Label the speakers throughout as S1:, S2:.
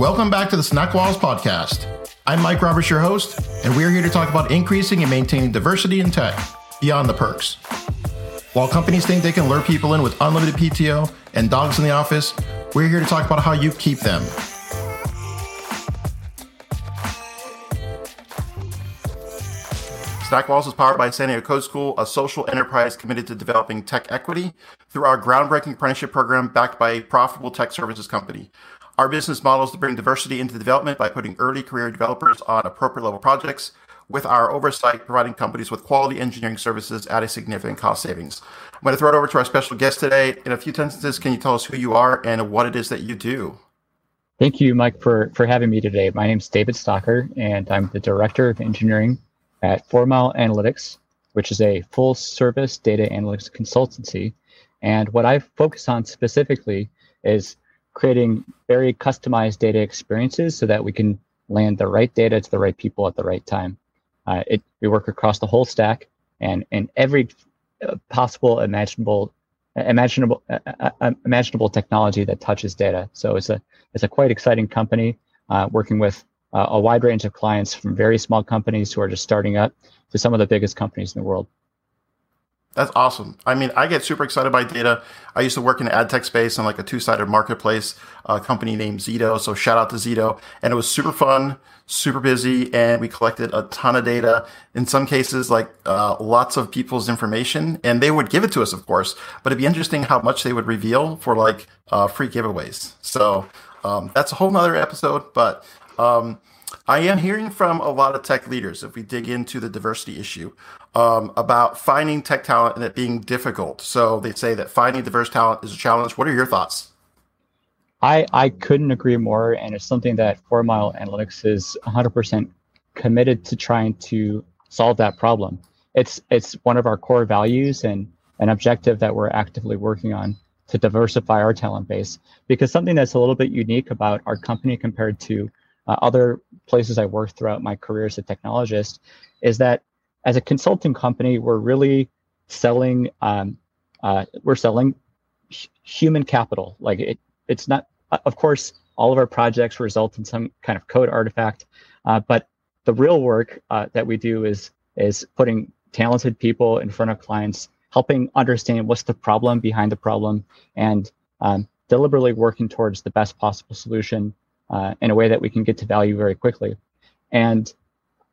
S1: Welcome back to the Snack Walls podcast. I'm Mike Roberts, your host, and we're here to talk about increasing and maintaining diversity in tech beyond the perks. While companies think they can lure people in with unlimited PTO and dogs in the office, we're here to talk about how you keep them. Snack Walls is powered by San Diego Code School, a social enterprise committed to developing tech equity through our groundbreaking apprenticeship program backed by a profitable tech services company. Our business model is to bring diversity into development by putting early career developers on appropriate level projects with our oversight providing companies with quality engineering services at a significant cost savings. I'm going to throw it over to our special guest today. In a few sentences, can you tell us who you are and what it is that you do?
S2: Thank you, Mike, for, for having me today. My name is David Stocker, and I'm the Director of Engineering at Four Mile Analytics, which is a full service data analytics consultancy. And what I focus on specifically is creating very customized data experiences so that we can land the right data to the right people at the right time. Uh, it, we work across the whole stack and, in every uh, possible imaginable imaginable uh, uh, uh, imaginable technology that touches data. So it's a it's a quite exciting company uh, working with a wide range of clients from very small companies who are just starting up to some of the biggest companies in the world.
S1: That's awesome. I mean, I get super excited by data. I used to work in ad tech space on like a two-sided marketplace company named Zito. So shout out to Zito. And it was super fun, super busy, and we collected a ton of data. In some cases, like uh, lots of people's information, and they would give it to us, of course. But it'd be interesting how much they would reveal for like uh, free giveaways. So um, that's a whole nother episode. But um, I am hearing from a lot of tech leaders, if we dig into the diversity issue, um, about finding tech talent and it being difficult. So they say that finding diverse talent is a challenge. What are your thoughts?
S2: I, I couldn't agree more. And it's something that Four Mile Analytics is 100% committed to trying to solve that problem. It's, it's one of our core values and an objective that we're actively working on to diversify our talent base. Because something that's a little bit unique about our company compared to uh, other places I worked throughout my career as a technologist is that as a consulting company, we're really selling um, uh, we're selling human capital. Like it, it's not. Of course, all of our projects result in some kind of code artifact, uh, but the real work uh, that we do is is putting talented people in front of clients, helping understand what's the problem behind the problem, and um, deliberately working towards the best possible solution uh, in a way that we can get to value very quickly. And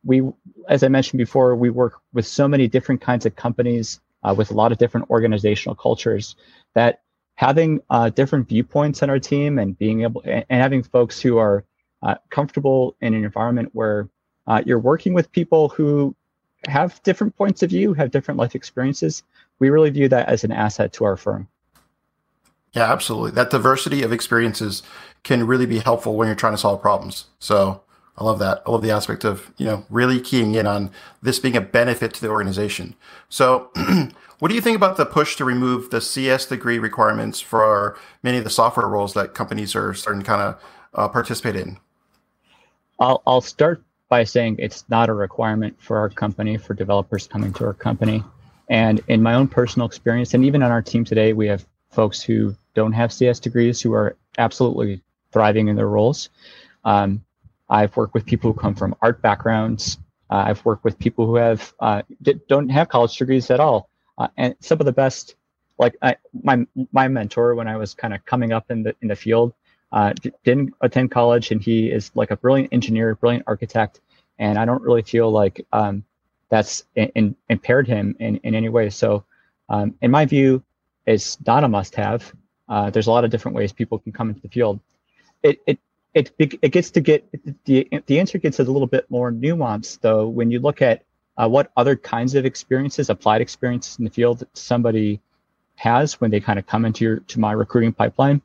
S2: we, as I mentioned before, we work with so many different kinds of companies uh, with a lot of different organizational cultures that having uh, different viewpoints on our team and being able and, having folks who are uh, comfortable in an environment where uh, you're working with people who have different points of view, have different life experiences, we really view that as an asset to our firm.
S1: Yeah, absolutely. That diversity of experiences can really be helpful when you're trying to solve problems. So I love that. I love the aspect of, you know, really keying in on this being a benefit to the organization. So what do you think about the push to remove the CS degree requirements for many of the software roles that companies are starting to kind of uh, participate in?
S2: I'll, I'll start by saying it's not a requirement for our company, for developers coming to our company. And in my own personal experience, and even on our team today, we have folks who don't have CS degrees who are absolutely thriving in their roles. Um, I've worked with people who come from art backgrounds. Uh, I've worked with people who have uh, don't have college degrees at all, uh, and some of the best. Like I, my my mentor when I was kind of coming up in the in the field, uh, didn't attend college, and he is like a brilliant engineer, brilliant architect, and I don't really feel like um, that's in, in, impaired him in, in any way. So, um, in my view, it's not a must-have. Uh, there's a lot of different ways people can come into the field. It it it it gets to get the the answer gets a little bit more nuanced though when you look at uh, what other kinds of experiences, applied experiences in the field somebody has when they kind of come into your to my recruiting pipeline.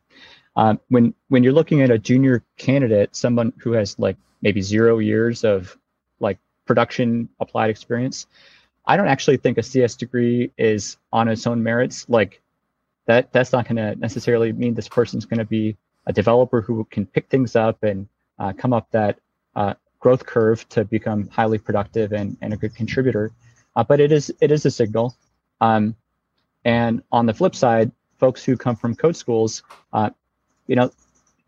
S2: Um, when when you're looking at a junior candidate, someone who has like maybe zero years of like production applied experience, I don't actually think a CS degree is on its own merits like that that's not going to necessarily mean this person's going to be a developer who can pick things up and uh, come up that uh, growth curve to become highly productive and, and a good contributor. Uh, but it is it is a signal. Um, and on the flip side, folks who come from code schools, uh, you know,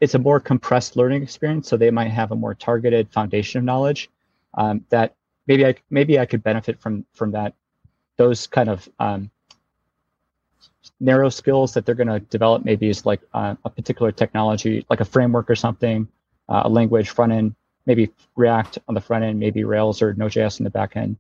S2: it's a more compressed learning experience, so they might have a more targeted foundation of knowledge um, that maybe I maybe I could benefit from from that those kind of um, narrow skills that they're going to develop maybe is like uh, a particular technology like a framework or something uh, a language front end maybe react on the front end maybe rails or node.js in the back end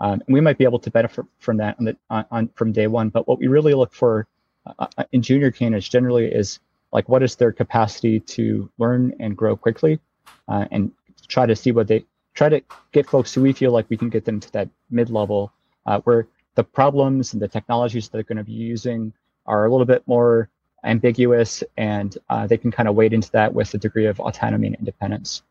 S2: um, and we might be able to benefit from that on, the, on, on from day one. But what we really look for uh, uh in junior candidates generally is like what is their capacity to learn and grow quickly uh, and try to see what they try to get folks who we feel like we can get them to that mid-level uh, where the problems and the technologies that they're going to be using are a little bit more ambiguous and uh, they can kind of wade into that with a degree of autonomy and independence.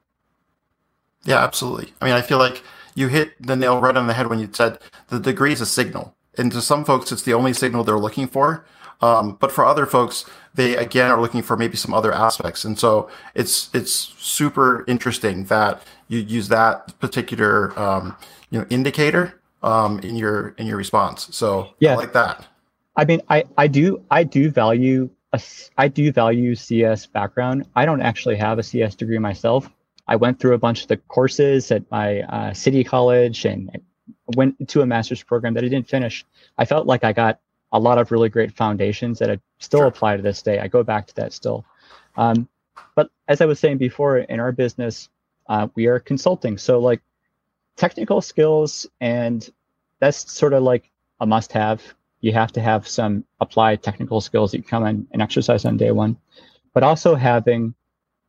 S1: Yeah, absolutely. I mean, I feel like you hit the nail right on the head when you said the degree is a signal. And to some folks, it's the only signal they're looking for. Um, but for other folks, they again are looking for maybe some other aspects. And so it's it's super interesting that you use that particular um, you know indicator um, in your in your response. So yeah, I like that.
S2: I mean, I I do I do value a I do value CS background. I don't actually have a CS degree myself. I went through a bunch of the courses at my uh, city college and went to a master's program that I didn't finish. I felt like I got a lot of really great foundations that I still sure. apply to this day. I go back to that still. Um, but as I was saying before, in our business, uh, we are consulting. So like technical skills, and that's sort of like a must have. You have to have some applied technical skills that you come in and exercise on day one, but also having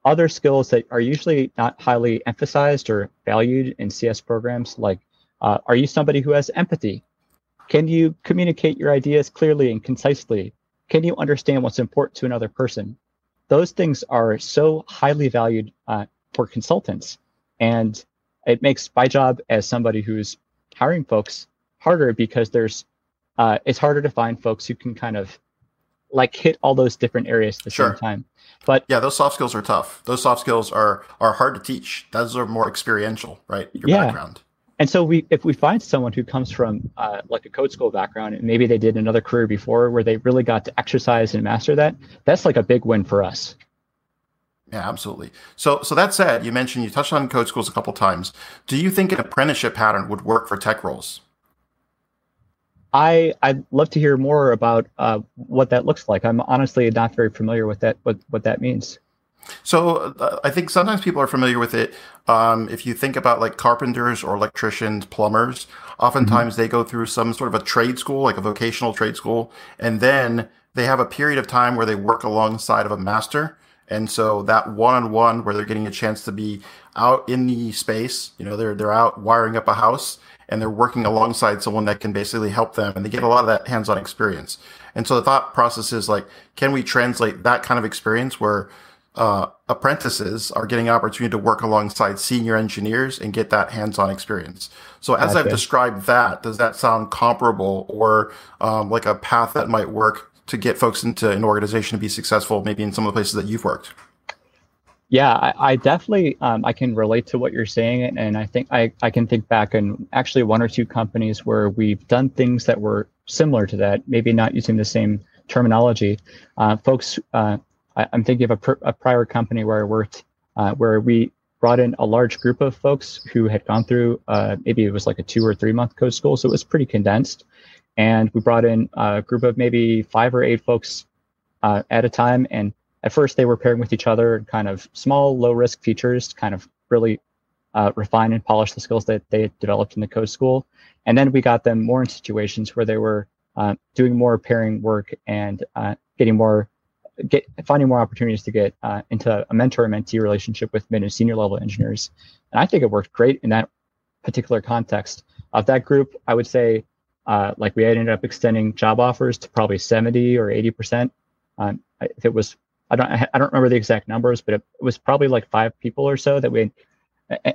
S2: other skills that are usually not highly emphasized or valued in CS programs. Like, uh, are you somebody who has empathy? Can you communicate your ideas clearly and concisely? Can you understand what's important to another person? Those things are so highly valued uh, for consultants. And it makes my job as somebody who's hiring folks harder because there's uh, it's harder to find folks who can kind of like hit all those different areas at the sure. same time. But
S1: yeah, those soft skills are tough. Those soft skills are are hard to teach. Those are more experiential, right?
S2: Your yeah. background. And so we, if we find someone who comes from uh, like a code school background, and maybe they did another career before where they really got to exercise and master that, that's like a big win for us.
S1: Yeah, absolutely. So, so that said, you mentioned you touched on code schools a couple times. Do you think an apprenticeship pattern would work for tech roles?
S2: I I'd love to hear more about uh, what that looks like. I'm honestly not very familiar with that. What what that means.
S1: So uh, I think sometimes people are familiar with it. Um, if you think about like carpenters or electricians, plumbers, oftentimes mm-hmm. they go through some sort of a trade school, like a vocational trade school, and then they have a period of time where they work alongside of a master and so that one-on-one where they're getting a chance to be out in the space, you know, they're they're out wiring up a house and they're working alongside someone that can basically help them and they get a lot of that hands-on experience. And so the thought process is like, can we translate that kind of experience where uh, apprentices are getting opportunity to work alongside senior engineers and get that hands-on experience. So as okay. I've described that, does that sound comparable or um, like a path that might work to get folks into an organization to be successful, maybe in some of the places that you've worked?
S2: Yeah, I, I definitely um, I can relate to what you're saying, and I think I, I can think back in actually one or two companies where we've done things that were similar to that, maybe not using the same terminology. Uh, folks, uh, I, am thinking of a, pr- a, prior company where I worked, uh, where we brought in a large group of folks who had gone through uh, maybe it was like a two or three month code school, so it was pretty condensed. And we brought in a group of maybe five or eight folks uh, at a time. And at first, they were pairing with each other kind of small, low risk features to kind of really uh, refine and polish the skills that they had developed in the code school. And then we got them more in situations where they were uh, doing more pairing work and uh, getting more, get finding more opportunities to get uh, into a mentor mentee relationship with mid and senior level engineers. And I think it worked great in that particular context. Of that group, I would say uh, like we ended up extending job offers to probably 70 or 80 percent. Um, if it was, I don't, I don't remember the exact numbers, but it was probably like five people or so that we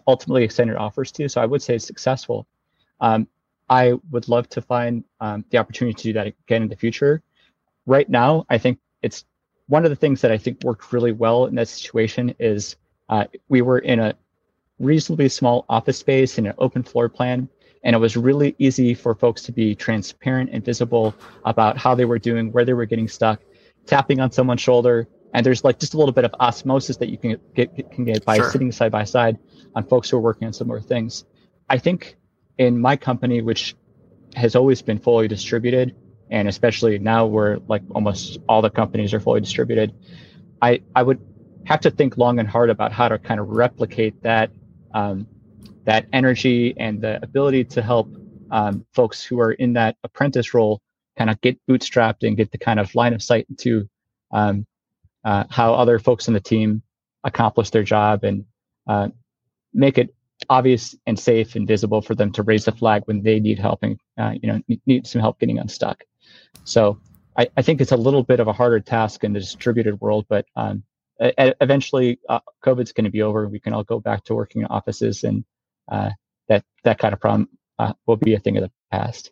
S2: ultimately extended offers to. So I would say it's successful. Um, I would love to find um, the opportunity to do that again in the future. Right now, I think it's one of the things that I think worked really well in that situation is uh, we were in a reasonably small office space in an open floor plan and it was really easy for folks to be transparent and visible about how they were doing, where they were getting stuck, tapping on someone's shoulder, and there's like just a little bit of osmosis that you can get can get by sure. sitting side by side on folks who are working on similar things. I think in my company, which has always been fully distributed, and especially now where like almost all the companies are fully distributed, I I would have to think long and hard about how to kind of replicate that um, that energy and the ability to help um, folks who are in that apprentice role kind of get bootstrapped and get the kind of line of sight into um, uh, how other folks in the team accomplish their job and uh, make it obvious and safe and visible for them to raise the flag when they need help and uh, you know need some help getting unstuck. So I, I, think it's a little bit of a harder task in the distributed world, but um, eventually uh, COVID's going to be over. We can all go back to working in offices, and uh, that that kind of problem uh, will be a thing of the past.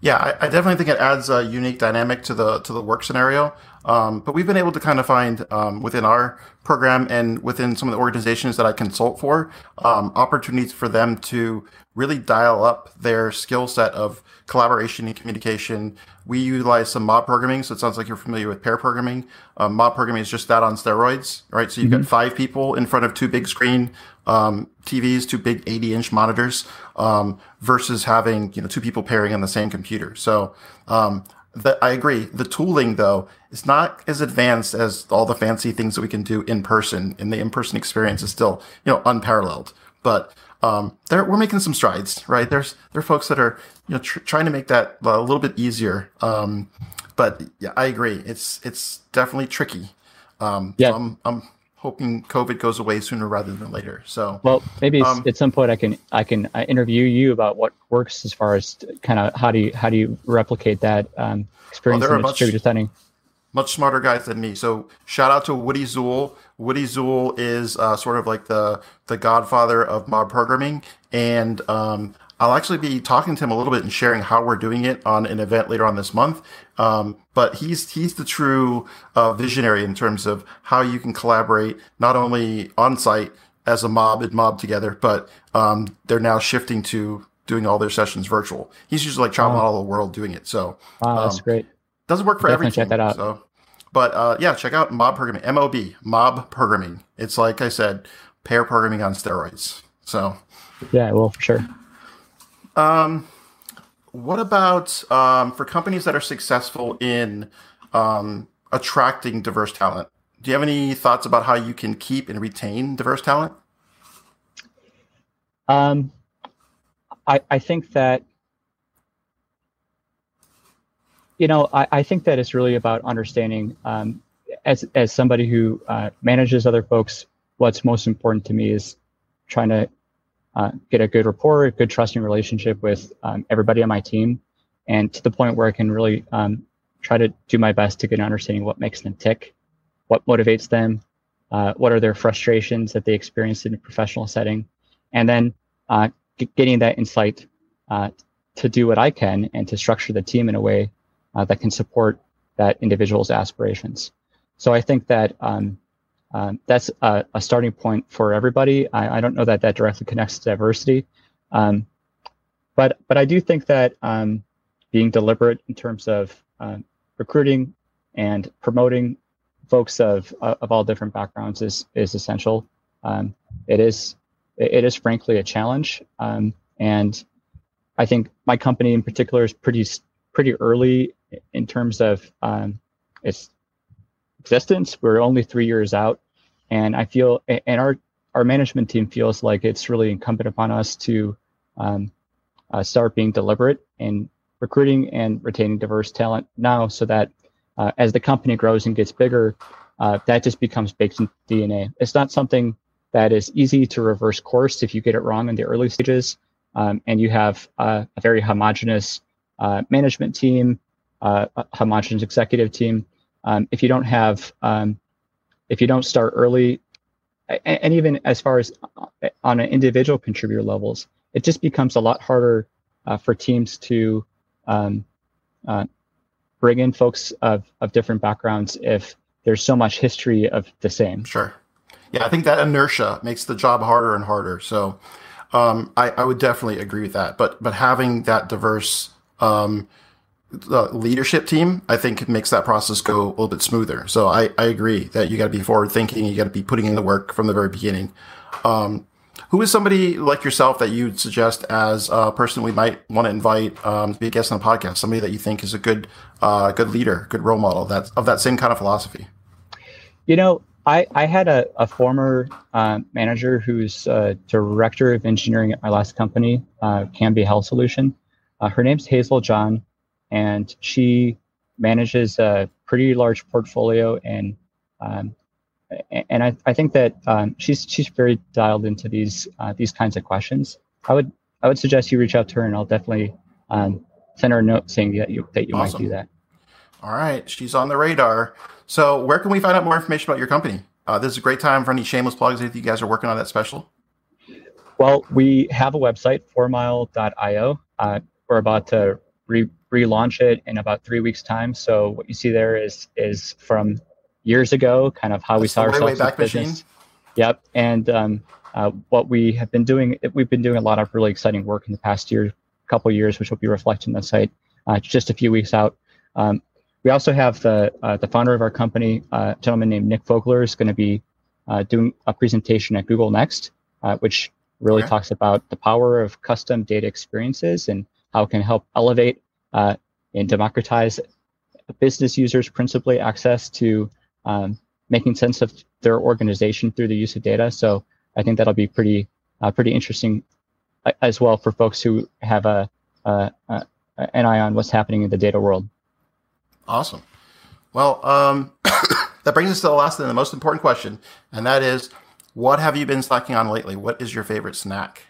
S1: Yeah, I, I, definitely think it adds a unique dynamic to the to the work scenario. Um, but we've been able to kind of find um, within our program and within some of the organizations that I consult for um, opportunities for them to really dial up their skill set of collaboration and communication. We utilize some mob programming, so it sounds like you're familiar with pair programming. Um, mob programming is just that on steroids, right? So you've mm-hmm. got five people in front of two big screen um, TVs, two big 80 inch monitors, um, versus having you know two people pairing on the same computer. So um, the, I agree. The tooling, though, is not as advanced as all the fancy things that we can do in person. And the in-person experience is still, you know, unparalleled. But um, there we're making some strides, right? There's there are folks that are, you know, tr- trying to make that a little bit easier. Um, but yeah, I agree. It's it's definitely tricky. Um, yeah. So I'm, I'm hoping COVID goes away sooner rather than later. So,
S2: well, maybe um, at some point I can I can interview you about what works as far as kind of how do you how do you replicate that um, experience well, in distributed setting.
S1: Much smarter guys than me. So shout out to Woody Zuill. Woody Zuill is uh, sort of like the the godfather of mob programming, and um, I'll actually be talking to him a little bit and sharing how we're doing it on an event later on this month. Um, but he's he's the true uh, visionary in terms of how you can collaborate not only on site as a mob and mob together, but um, they're now shifting to doing all their sessions virtual. He's usually like traveling all over the world doing it. So
S2: wow, that's um, great.
S1: Doesn't work for Definitely everything. Check that out. So, but uh, yeah, check out mob programming. M O B mob programming. It's like I said, pair programming on steroids. So
S2: yeah, well, for sure.
S1: Um, what about um, for companies that are successful in um, attracting diverse talent? Do you have any thoughts about how you can keep and retain diverse talent?
S2: Um, I, I think that you know I, I think that it's really about understanding um, as as somebody who uh, manages other folks. What's most important to me is trying to uh, get a good rapport, a good trusting relationship with um, everybody on my team, and to the point where I can really um, try to do my best to get an understanding what makes them tick, what motivates them, uh, what are their frustrations that they experience in a professional setting, and then uh, getting that insight uh, to do what I can and to structure the team in a way uh, that can support that individual's aspirations. So I think that um, um, that's a, a, starting point for everybody. I, I, don't know that that directly connects to diversity, um, but but I do think that um, being deliberate in terms of um, recruiting and promoting folks of of all different backgrounds is is essential. Um, it is it is frankly a challenge, um, and I think my company in particular is pretty pretty early in terms of its existence. We're only three years out and I feel, and our our management team feels like it's really incumbent upon us to um, uh, start being deliberate in recruiting and retaining diverse talent now, so that uh, as the company grows and gets bigger, uh, that just becomes baked in DNA. It's not something that is easy to reverse course if you get it wrong in the early stages, um, and you have a very homogenous uh, management team, uh, a homogenous executive team. Um, if you don't have um, if you don't start early, and, even as far as uh, on an individual contributor levels, it just becomes a lot harder uh, for teams to um, uh, bring in folks of, of different backgrounds if there's so much history of the same.
S1: Sure. Yeah, I think that inertia makes the job harder and harder. So um, I, I, would definitely agree with that. But but having that diverse um, uh, leadership team, I think makes that process go a little bit smoother. So I, I agree that you got to be forward thinking. You got to be putting in the work from the very beginning. Um, who is somebody like yourself that you'd suggest as a person we might want to invite um, to be a guest on the podcast? Somebody that you think is a good, uh, good leader, good role model that of that same kind of philosophy.
S2: You know, I, I had a, a former uh, manager who's uh, director of engineering at my last company, uh, Cambia Health Solution. Uh, her name's Hazel John, and she manages a pretty large portfolio. And um, and I, I think that um, she's she's very dialed into these uh, these kinds of questions. I would I would suggest you reach out to her, and I'll definitely um, send her a note saying that you that you awesome. might do that.
S1: All right, she's on the radar. So, where can we find out more information about your company? Uh, this is a great time for any shameless plugs if you guys are working on that special.
S2: Well, we have a website, fourmile.io. Uh, we're about to re- relaunch it in about three weeks' time. So, what you see there is is from years ago, kind of how That's we saw ourselves way back business. Machine. Yep, and um, uh, what we have been doing, we've been doing a lot of really exciting work in the past year, couple years, which will be reflected in the site uh, just a few weeks out. Um, we also have the uh, the founder of our company, uh, a gentleman named Nick Vogler, is going to be uh, doing a presentation at Google Next, uh, which really okay. talks about the power of custom data experiences and how it can help elevate uh, and democratize business users principally access to um, making sense of their organization through the use of data. So I think that'll be pretty uh, pretty interesting as well for folks who have a, a, a an eye on what's happening in the data world.
S1: Awesome. Well, um, that brings us to the last and the most important question, and that is, what have you been snacking on lately? What is your favorite snack?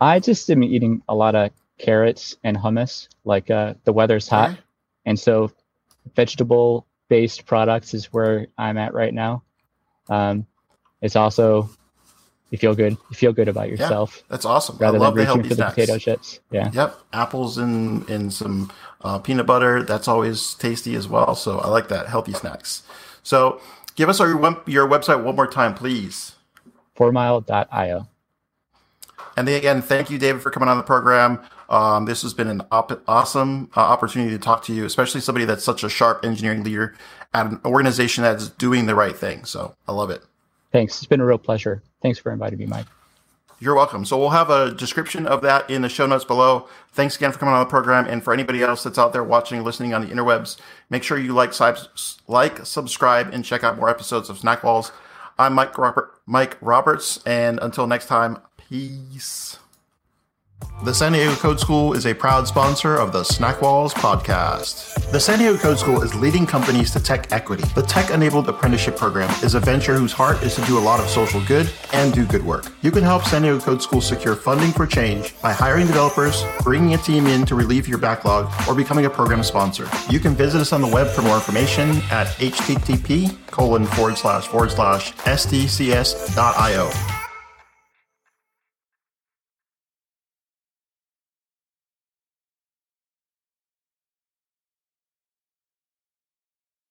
S2: I just am eating a lot of carrots and hummus. Like uh, the weather's hot, and so vegetable-based products is where I'm at right now. Um, it's also you feel good. You feel good about yourself.
S1: Yeah, that's awesome.
S2: Rather than reaching for snacks. the potato chips. Yeah.
S1: Yep. Apples and and some uh, peanut butter. That's always tasty as well. So I like that healthy snacks. So give us our your website one more time, please.
S2: Fourmile.io.
S1: And again, thank you, David, for coming on the program. Um, this has been an op- awesome uh, opportunity to talk to you, especially somebody that's such a sharp engineering leader at an organization that's doing the right thing. So I love it.
S2: Thanks. It's been a real pleasure. Thanks for inviting me, Mike.
S1: You're welcome. So we'll have a description of that in the show notes below. Thanks again for coming on the program, and for anybody else that's out there watching, listening on the interwebs, make sure you like, like, subscribe, and check out more episodes of Snack Walls. I'm Mike Robert, Mike Roberts, and until next time, peace. The San Diego Code School is a proud sponsor of the Snack Walls podcast. The San Diego Code School is leading companies to tech equity. The tech enabled apprenticeship program is a venture whose heart is to do a lot of social good and do good work. You can help San Diego Code School secure funding for change by hiring developers, bringing a team in to relieve your backlog, or becoming a program sponsor. You can visit us on the web for more information at http colon forward slash forward slash sdcs.io.